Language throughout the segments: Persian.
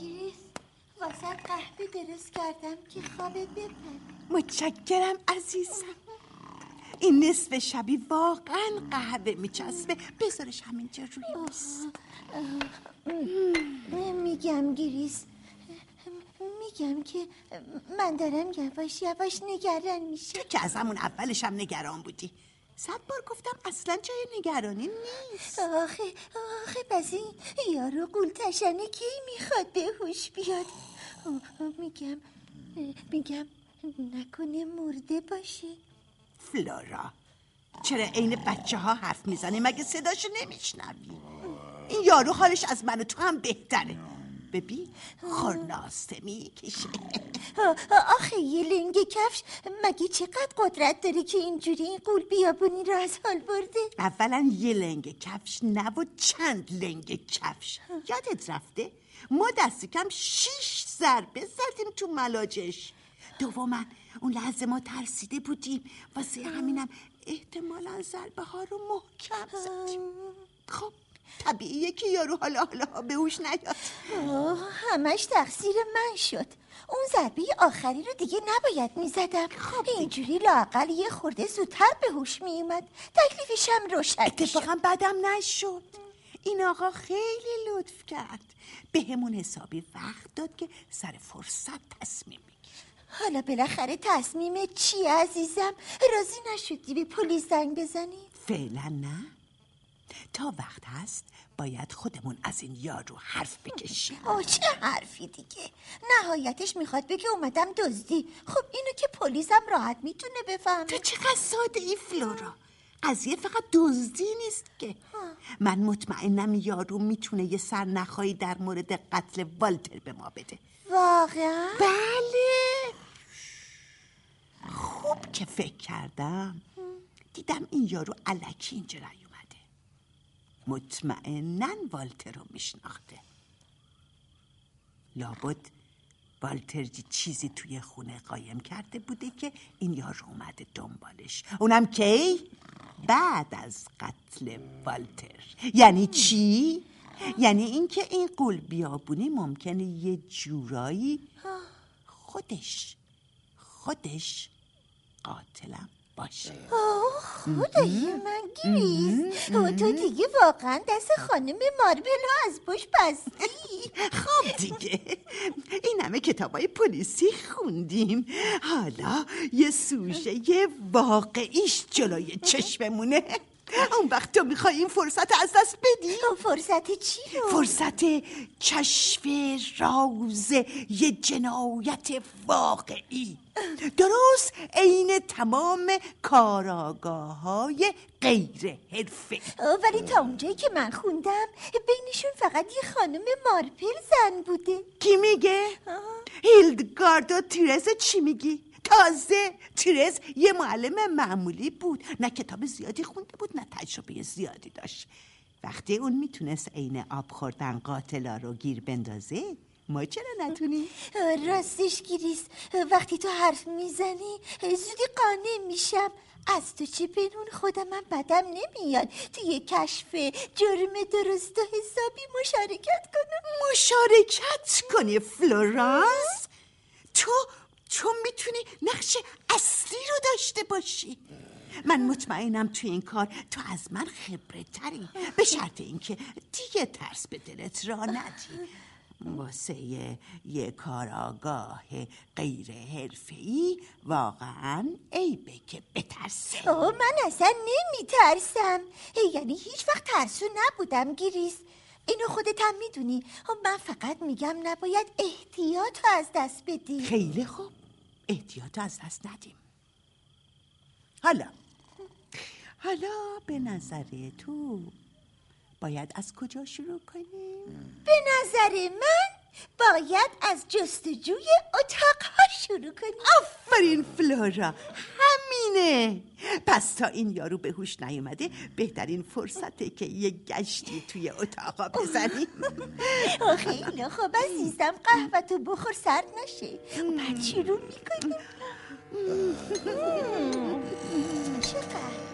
گریس واسه قهوه درست کردم که خوابت بپره متشکرم عزیزم. این نصف شبی واقعا قهوه میچسبه. بذارش همینجا روی میز. میگم گریس. میگم که من دارم یواش یواش نگران میشه تو که از همون اولش هم نگران بودی. صد بار گفتم اصلا جای نگرانی نیست. آخه آخه پس این یارو قول تشنه کی می‌خواد به هوش بیاد؟ میگم میگم نکنه مرده باشه. فلورا چرا عین بچه ها حرف می‌زنی مگه صداشو نمیشنوی؟ این یارو حالش از من و تو هم بهتره. ببین خورناسته می‌کشه. آخه یه لنگ کفش مگه چقدر قدرت داره که اینجوری این قول بیابونی رو از حال برده؟ اولا یه لنگ کفش نه و چند لنگ کفش. یادت رفته؟ ما دست کم شیش ضربه زدیم تو ملاجش. دوما اون لحظه ما ترسیده بودیم. واسه همینم احتمالا ضربه ها رو محکم زدیم. خب طبیعیه که یارو حالا حالا به هوش نیاد. همش تقصیر من شد. اون ضربه آخری رو دیگه نباید می‌زدم. خب اینجوری لاقل یه خورده زودتر به هوش میومد تکلیفش هم روشن اتفاقا بدم نشد. این آقا خیلی لطف کرد. به همون حسابی وقت داد که سر فرصت تصمیم حالا بالاخره تصمیم چی عزیزم؟ راضی نشدی به پلیس زنگ بزنی؟ فعلا نه. تا وقت هست باید خودمون از این یارو حرف بکشیم. آه چه حرفی دیگه. نهایتش می‌خواد بگه اومدم دزدی. خب اینو که پلیسم راحت می‌تونه بفهمه. تو چقدر ساده ای فلورا. قضیه فقط دزدی نیست که. من مطمئنم یارو می‌تونه یه سر نخایی در مورد قتل والتر به ما بده. واقعا؟ بله. خوب که فکر کردم. دیدم این یارو علکی اینجا نیومده مطمئنا والتر رو میشناخته. لابد والتر چیزی توی خونه قایم کرده بوده که این یارو اومده دنبالش. اونم کی؟ بعد از قتل والتر. یعنی چی؟ یعنی اینکه این قول بیابونی ممکنه یه جورایی خودش خودش قاتلم. باشه. خدای من گریز و تو دیگه واقعا دست خانم ماربلو از پشت بستی. خب دیگه. این همه کتابای پلیسی خوندیم. حالا یه سوژه یه واقعیش جلوی چشممونه. اون وقت تو می‌خوای این فرصت از دست بدی؟ فرصت چی رو؟ فرصت کشف راز یه جنایت واقعی درست عین تمام کاراگاه های غیر حرفه ولی تا اونجایی که من خوندم بینشون فقط یه خانم مارپل زن بوده کی میگه؟ هیلدگارد و تیرز چی میگی؟ تازه تیرز یه معلم معمولی بود. نه کتاب زیادی خونده بود نه تجربه زیادی داشت. وقتی اون می‌تونست عین آب خوردن قاتلا رو گیر بندازه ما چرا نتونیم؟ راستش گریس وقتی تو حرف می‌زنی زودی قانع میشم. از تو چی بنون خودم بدم نمیاد. توی کشف جرم درست و حسابی مشارکت کنم. مشارکت کنی فلورانس؟ تو تو می‌تونی نقش اصلی رو داشته باشی. من مطمئنم تو این کار تو از من خبره تری به شرط اینکه دیگه ترس به دلت را ندی. واسه یه کاراگاه غیر حرفه‌ای واقعا عیبه که بترسه. اوه من اصلا نمیترسم. یعنی هیچ وقت ترسو نبودم گریس. اینو خودت هم می‌دونی من فقط میگم نباید احتیاط از دست بدی. خیلی خوب. احتیاط از دست ندیم. حالا. حالا به نظر تو باید از کجا شروع کنیم؟ به نظر من باید از جستجوی اتاقها شروع کنیم. آفرین فلورا. همینه. پس تا این یارو به هوش نیومده بهترین فرصته که یه گشتی توی اتاقا بزنیم. خیلی خوب عزیزم قهوه تو بخور سرد نشه. بعد شروع می‌کنیم. چه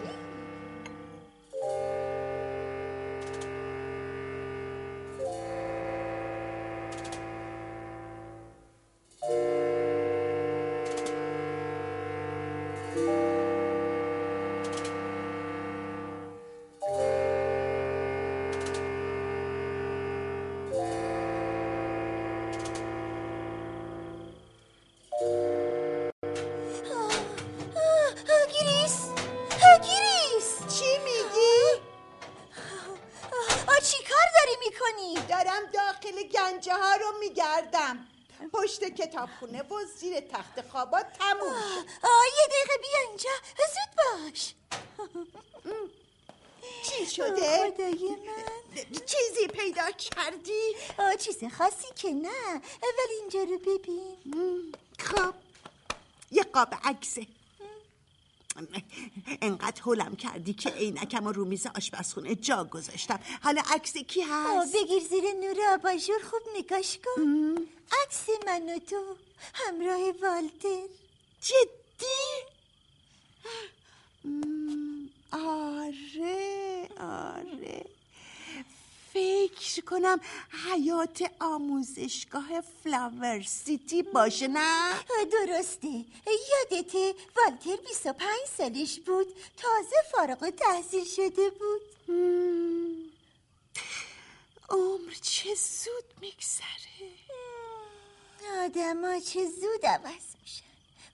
گنجه ها رو میگردم. پشت کتابخونه و زیر تخت خوابا تموم شد. آه یه دقیقه بیا اینجا. زود باش. چی شده؟ خدای من. چیزی پیدا کردی؟ آه چیز خاصی که نه. ولی اینجا رو ببین. خب یه قاب عکسه. انقدر حولم کردی که عینکم رو میز آشپزخونه جا گذاشتم. حالا عکس کی هست؟ بگیر زیر نور آباژور خوب نگاش کن. عکس من و تو همراه والتر. جدی؟ آره آره. فکر کنم حیات آموزشگاه فلاور سیتی باشه نه؟ درسته. یادته والتر 25 سالش بود. تازه فارغ التحصیل شده بود. مم، عمر چه زود میگذره. آدم چه زود عوض میشن.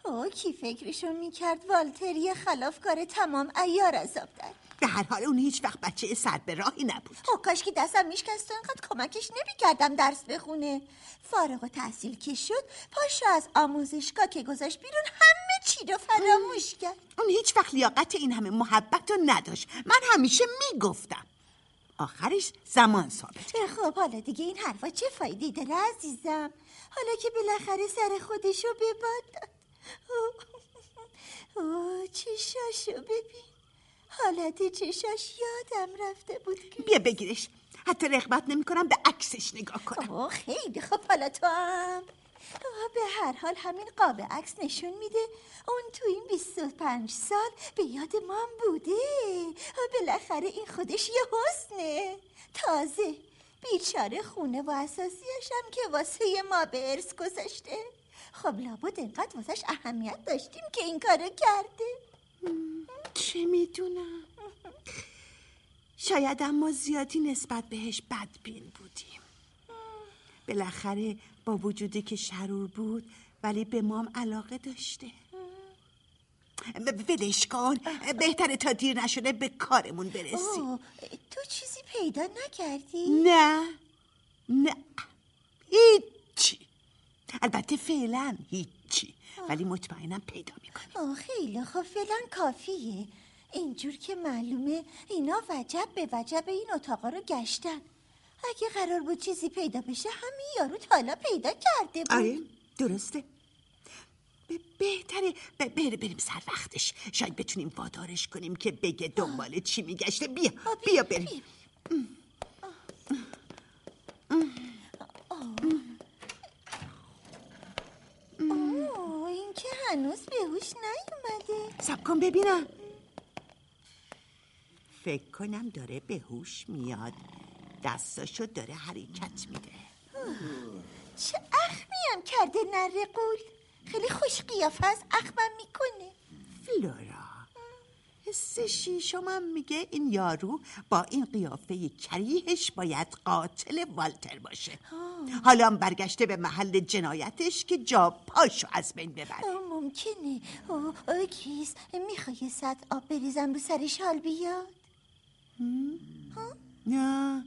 او کی فکرشو می‌کرد والتر یه خلافکار تمام ایار عذاب در به هر حال اون هیچ وقت بچه سر به راهی نبود. او کاش که دستم میشکست و اینقدر کمکش نمی‌کردم درس بخونه. فارغ و تحصیل که شد پاشو از آموزشگاه که گذاشت بیرون همه چی رو فراموش کرد. اون هیچ وقت لیاقت این همه محبت رو نداشت. من همیشه می‌گفتم. آخرش زمان ثابت خب حالا دیگه این حرفا چه فایده داره عزیزم؟ حالا که بالاخره سر خودشو به باد داد. اوه، اوه چشاشو ببین. حالت چشاش یادم رفته بود که بیا بگیرش. حتی رغبت نمی کنم به عکسش نگاه کنم. اوه خیلی خب حالا تو هم. آه، به هر حال همین قاب عکس نشون میده. اون تو این 25 سال به یاد مام بوده. آه، بالاخره این خودش یه حسنه. تازه. بیچاره خونه و اساسیش هم که واسه ما به ارث گذاشته. خب لابد انقدر واسش اهمیت داشتیم که این کارو کرده. چه می‌دونم؟ شاید اما زیادی نسبت بهش بدبین بودیم. بالاخره با وجودی که شرور بود ولی به مام علاقه داشته. ولش کن. بهتره تا دیر نشده به کارمون برسیم تو چیزی پیدا نکردی؟ نه. نه. هیچی. البته فعلا هیچی ولی مطمئنم پیدا می‌کنی. آه خیلی. خب فعلا کافیه. اینجور که معلومه اینا وجب به وجب این اتاقا رو گشتن. اگه قرار بود چیزی پیدا بشه همین یارو تا حالا پیدا کرده بود. آره درسته. بهتره. بره بریم سر وقتش. شاید بتونیم وادارش کنیم که بگه دنبال چی میگشته. بیا بیا بریم اوه این که هنوز به هوش نیومده سب کن ببینم. فکر کنم داره به هوش میاد. دستاشو داره حرکت میده. چه اخمی هم کرده نره قول. خیلی خوش قیافه از اخمم می‌کنه. فلورا. حس شیشمم میگه این یارو با این قیافه کریهش باید قاتل والتر باشه. حالا هم برگشته به محل جنایتش که جا پاشو از بین ببره. آه، ممکنه. آه، کیس می‌خوای ساعت آب بریزم رو سرش حال بیاد؟ نه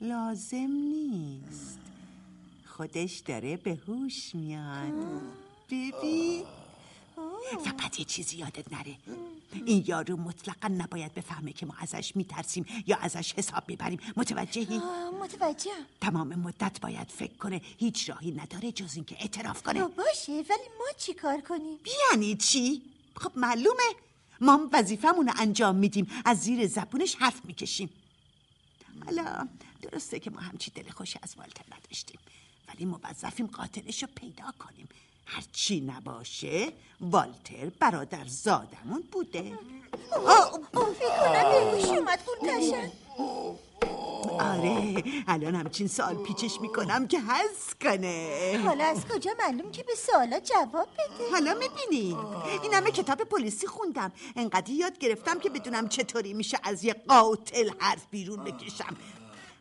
لازم نیست. خودش داره به هوش میاد. ببین. فقط یه چیزی یادت نره. این یارو مطلقا نباید بفهمه که ما ازش میترسیم یا ازش حساب می‌بریم. متوجهی؟ آه، متوجهم. تمام مدت باید فکر کنه. هیچ راهی نداره جز اینکه اعتراف کنه. باشه ولی ما چی کار کنیم؟ یعنی چی؟ خب معلومه. ما وظیفمون رو انجام میدیم. از زیر زبونش حرف می‌کشیم. حالا درسته که ما همچی دل خوشی از والتر نداشتیم ولی موظفیم قاتلش رو پیدا کنیم. هرچی نباشه والتر برادر زادمون بوده. فکر اومد آره الان همچین سوال پیچش می‌کنم که حس کنه. حالا از کجا معلوم که به سوالا جواب بده؟ حالا می‌بینی. این همه کتاب پلیسی خوندم. انقدر یاد گرفتم که بدونم چطوری میشه از یه قاتل حرف بیرون بکشم.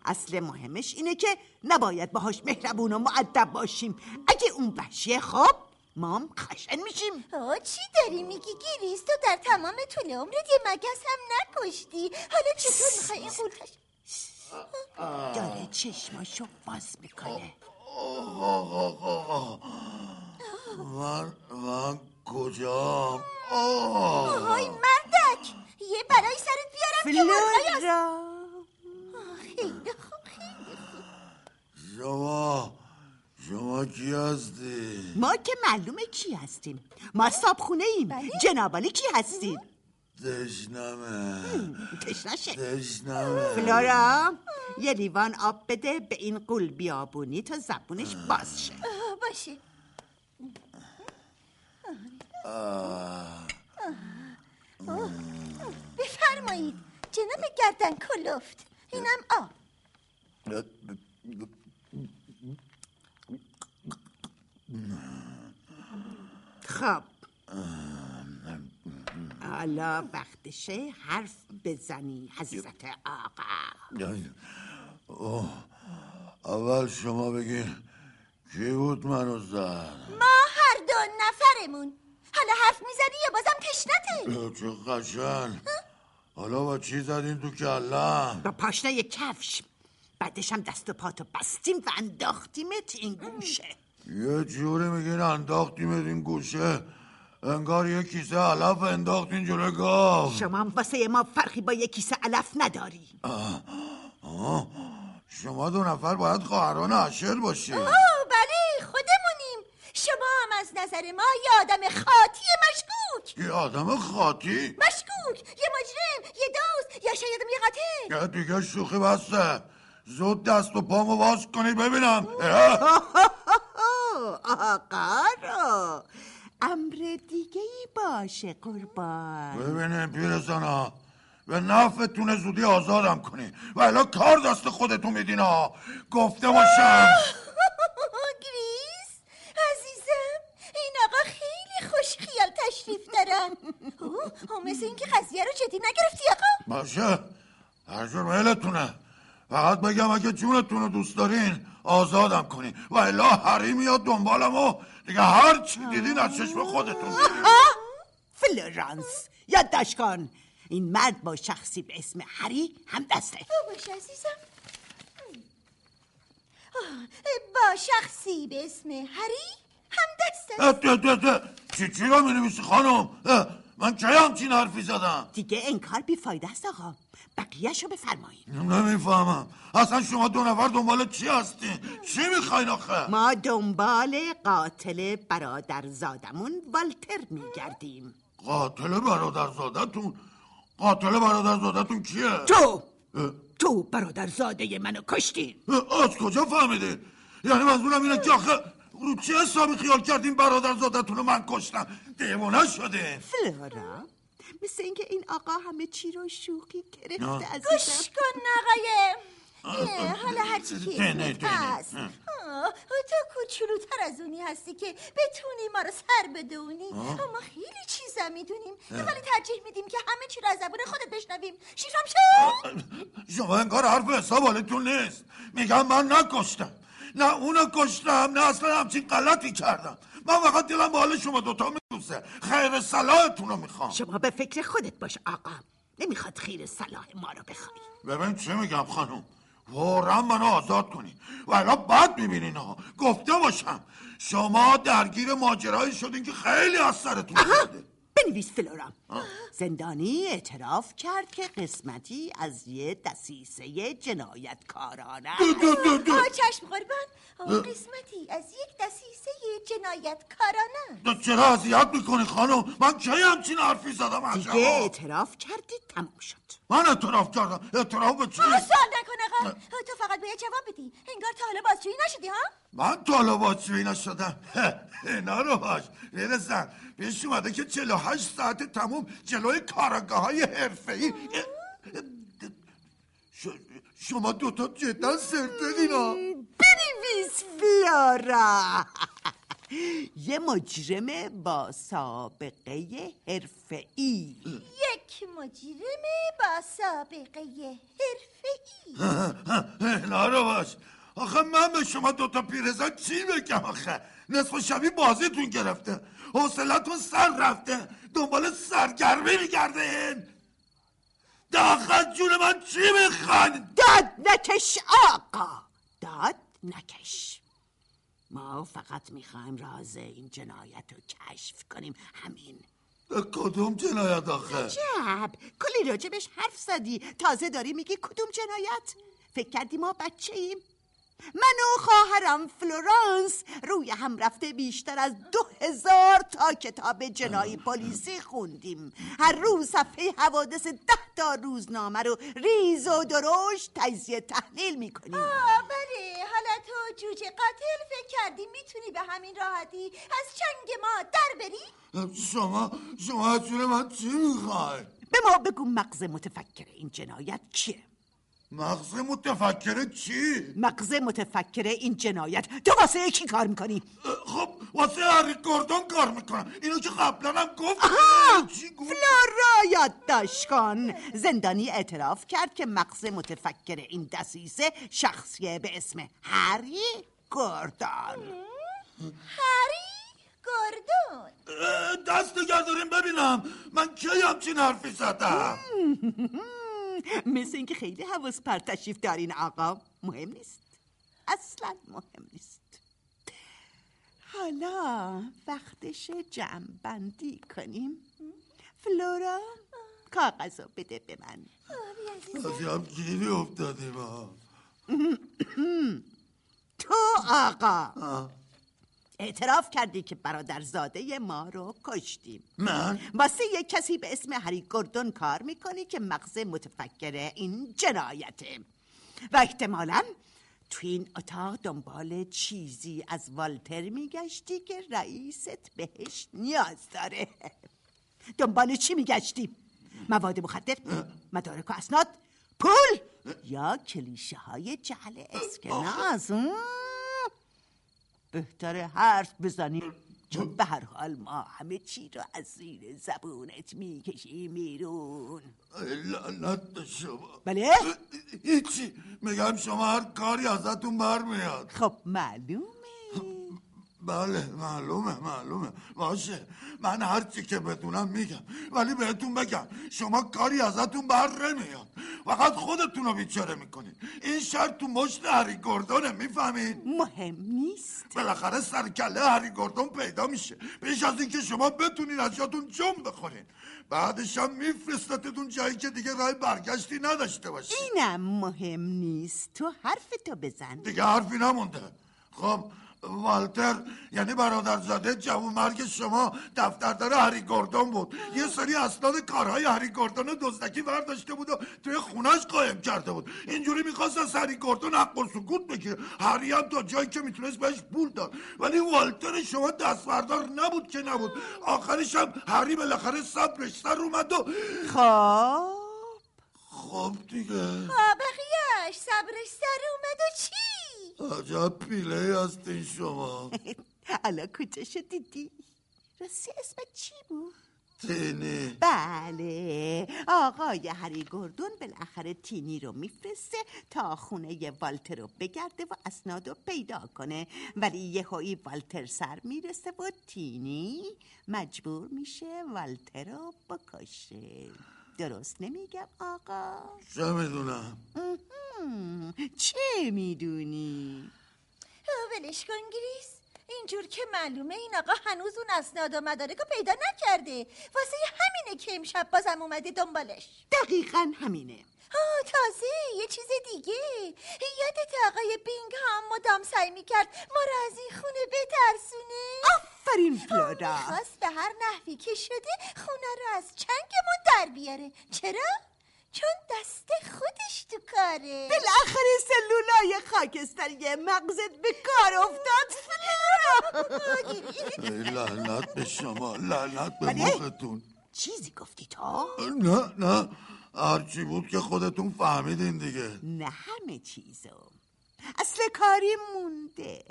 اصل مهمش اینه که نباید باهاش مهربون و معدب باشیم. اگه اون وحشیه خب مام خشن میشیم. آه چی داری میگی گیریس تو در تمام طول عمرت یه مگس هم نکشتی. حالا چطور می‌خوای این قولتش داره چشماشو باز می‌کنه. من من کجام؟ آهای مردک! یه بلایی سرت بیارم که مرغای از- فلورا آه، خیلی خوب خیلی شما شما کی هستی ما که معلومه کی هستیم. ما صابخونه ایم بله. جنابالی کی هستیم تشنمه. تشنشه. تشنمه. فلورا یه لیوان آب بده به این قول بیابونی تا زبونش باز شه. باشه. بفرمایید. جناب گردن کلفت اینم آب. خب. حالا وقتشه حرف بزنی حضرت آقا. اوه. اول شما بگین کی بود منو زد ما هر دو نفرمون. حالا حرف می‌زنی یا بازم تشنته؟ چه قشن حالا با چی زدین تو کلم؟ با پاشنه کفش. بعدش هم دست و پاتو بستیم و انداختیمت این گوشه. یه جوری میگین انداختیم این گوشه. انگار یه کیسه علف انداختین جلو گاو. شما هم واسه ما فرقی با یه کیسه علف نداری. آه، شما دو نفر باید خواهران اشر باشید اوه بله خودمونیم. شما هم از نظر ما یه آدم خاطی مشکوک. یه آدم خاطی؟ مشکوک. یه مجرم یه دوست یا شاید یه قاتل. یه دیگه شوخی بسته. زود دست و پامو باز کنید ببینم. آقا رو. امر دیگه ای باشه قربان. ببینیم پیرزانا به نفعتون زودی آزادم کنی. و الا کار دست خودتون میدین ها. گفته باشم. گریس عزیزم این آقا خیلی خوش خیال تشریف دارن. اوه، مثل اینکه قضیه رو جدی نگرفتی آقا. باشه. هر جور میلتونه فقط بگم اگه جونتون رو دوست دارین آزادم کنی و الا هری میاد دنبالم و دیگه هر چی دیدین از چشم خودتون دیدین فلورانس یادداشت کن. این مرد با شخصی به اسم هری هم دسته. باشه عزیزم. با شخصی به اسم هری هم دست اه، است ده ده ده. چی چی رو می‌نویسی خانم؟ اه، من کی همچین حرفی زدم؟ دیگه انکار بیفایده است آقا. بقیهشو بفرمایید. نمی‌فهمم. اصلا شما دو نفر دنبال چی هستین؟ چی می‌خواین آخه؟ ما دنبال قاتل برادرزادمون والتر میگردیم. قاتل برادرزادتون قاتل برادرزادتون کیه؟ تو! اه، تو برادرزاده منو کشتی. از کجا فهمیدی؟ یعنی منظورم اینه که آخه رو چه حسابی خیال کردین برادرزادتون رو من کشتم؟ دیوانه شده. فلورا مثل اینکه این آقا همه چی رو شوخی. گرفته گوش عزیزم. کن آقای. اه، حالا هرچی که. هست. تو کوچولوتر از اونی هستی که بتونی ما رو سر بدونی. ما خیلی چیزا می‌دونیم. ولی ترجیح میدیم که همه چی رو از زبون خودت بشنویم. شیفم شد؟ شما انگار حرف حساب حالتون نیست. میگم من نکشتم. نه اونو کشتم نه اصلا همچین غلطی کردم. من فقط دلم با حال شما دوتا میدوسه خیر صلاحتون رو می‌خوام. شما به فکر خودت باش آقا. نمی‌خواد خیر صلاح ما رو بخوای. ببین چی میگم خانم. فورا منو آزاد کنین و الا بد می‌بینین ها. گفته باشم. شما درگیر ماجرایی شدین که خیلی از سرتون بنویس فلورا. زندانی اعتراف کرد که قسمتی از یه دسیسه جنایتکارانه آه چشم قربان قسمتی از یک دسیسه جنایتکارانه تو چرا اذیت می‌کنی خانم؟ من کی همچین حرفی زدم دیگه اعتراف کردی تموم شد. من اعتراف کردم. اعتراف به چی؟ سوال نکن آقا تو فقط باید جواب بدی. انگار تا حالا بازجویی نشدی ها؟ من تا حالا بازجویی نشدم. اینا رو باش. برسن پیش اومده که 48 ساعت تموم جلوی کاراگاه های حرفه ای شما دوتا جدا سرتقین ها بنویس فلورا یه مجرم با سابقه حرفه‌ای یک مجرم با سابقه حرفه‌ای اینا رو باش آخه من به شما دوتا پیرزن چی بگم آخه؟ نصف شبی بازیتون گرفته. حوصلتون سر رفته. دنبال سرگرمی میگرده داخل جون من چی می‌خوان؟ داد نکش آقا. داد نکش. ما فقط می‌خوایم راز این جنایت رو کشف کنیم. همین. کدوم جنایت آخه؟ جب کلی راجبش حرف زدی. تازه داری میگی کدوم جنایت؟ فکر کردی ما بچه ایم من و خواهرم فلورانس روی هم رفته بیشتر از دو هزار تا کتاب جنایی پلیسی خوندیم. هر روز صفحه حوادث ده تا روزنامه رو ریز و درشت تجزیه تحلیل می‌کنیم. آه بله. حالا تو جوجه قاتل فکر کردی می‌تونی به همین راحتی از چنگ ما در بری؟ شما شما از من چی می‌خوای؟ به ما بگو مغز متفکر این جنایت کیه؟ مغز متفکر چی؟ مغز متفکر این جنایت. تو واسه کی کار می‌کنی؟ خب واسه هری گوردون کار می‌کنم. اینو که قبلا هم گفت. آها! چی گفت؟ فلورا یادداشت کن. زندانی اعتراف کرد که مغز متفکر این دسیسه شخصیه به اسم هری گوردون. هری گردون دست نگه داریم ببینم. من کی همچین حرفی زدم؟ مثل اینکه خیلی حواس پر تشریف دارین آقا. مهم نیست. اصلا مهم نیست. حالا وقتش جمع بندی کنیم. فلورا کاغذ رو بده به من. عجب گیری افتادیم. تو آقا. اعتراف کردی که برادرزاده ما رو کشتیم من واسه یک کسی به اسم هری گردون کار می‌کنی که مغز متفکر این جنایته و احتمالا تو این اتاق دنبال چیزی از والتر میگشتی که رئیست بهش نیاز داره دنبال چی میگشتی؟ مواد مخدر؟ مدارک و اسناد؟ پول؟ یا کلیشه های جعل اسکناس؟ بهتر حرف بزنی. چون به هر حال ما همه چی رو از زیر زبونت می‌کشیم بیرون. لعنت به شما. بله؟ هیچی. میگم شما هر کاری ازتون برمیاد. خب معلومه. بله معلومه معلومه. باشه. من هر چی که بدونم میگم. ولی بهتون بگم شما کاری ازتون بر نمیاد. فقط خودتون رو بیچاره می‌کنید. این شهر تو مشت هری گردونه می‌فهمید مهم نیست. بالاخره سرکله هری گردون پیدا میشه. پیش از اینکه شما بتونین از جاتون جم بخورین. بعدش هم میفرستتتون جایی که دیگه راه برگشتی نداشته باشید اینم مهم نیست. تو حرفتو بزن. دیگه حرفی نمونده. خب والتر یعنی برادرزاده جوون مرگ شما دفتردار هری گردون بود. یه سری اسناد کارهای هری گردون رو دزدکی برداشته بود و توی خونش قایم کرده بود. اینجوری می‌خواست از هری گردون حق و سکوت بگیره. هری هم تا جایی که می‌تونست بهش پول داد. ولی والتر شما دستبردار نبود که نبود. آخرش هم هری بالاخره صبرش سر اومد و خب. خب دیگه. آه بخیش صبرش سر اومد و چی؟ عجب پیله هستین شما. حالا کجاشو دیدی راستی اسمت چی بود؟ تینی بله. آقای هری گردون بالاخره تینی رو میفرسته تا خونه والتر رو بگرده و اسناد رو پیدا کنه. ولی یهویی والتر سر می‌رسه و تینی مجبور میشه والتر رو بکشه. درست نمیگم آقا. چه می‌دونم. چه می‌دونی؟ ولش کن گریس. اینجور که معلومه این آقا هنوز اون اسناد و مدارک رو پیدا نکرده. واسه همینه که امشب بازم اومده دنبالش. دقیقا همینه. آه تازه یه چیز دیگه. یادت آقای بینگ هم مدام سعی می‌کرد ما رو از این خونه بترسونه؟ آفرین فلورا می‌خواست به هر نحوی که شده خونه رو از چنگمون در بیاره. چرا؟ چون دست خودش تو کاره. بالاخره سلولای خاکستری مغزت به کار افتاد. ای لعنت به شما لعنت به مختون. چیزی گفتی تو؟ نه نه. هرچی بود که خودتون فهمیدین دیگه نه همه چیزو اصل کاری مونده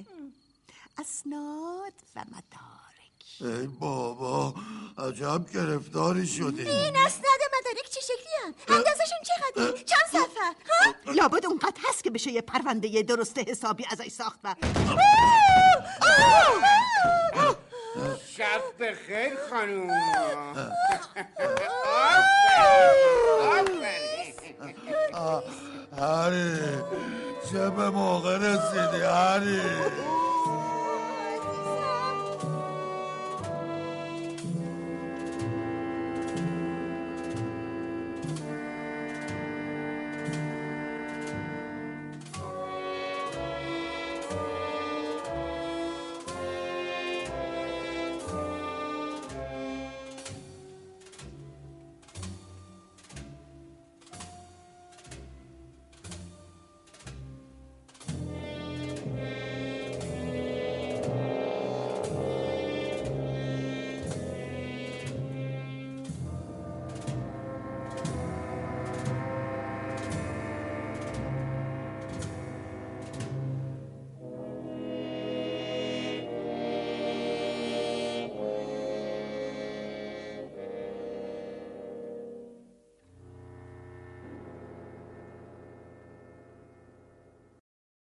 اسناد و مدارک ای بابا عجب گرفتاری شدی این اسناد مدارک چه شکلی هم؟ اندازشون چقدره؟ چند صفحه؟ ها؟ لابد اونقدر هست که بشه یه پرونده درست حسابی ازش ساخت و شب بخیر خانوم آره چه به موقع رسیدی هری؟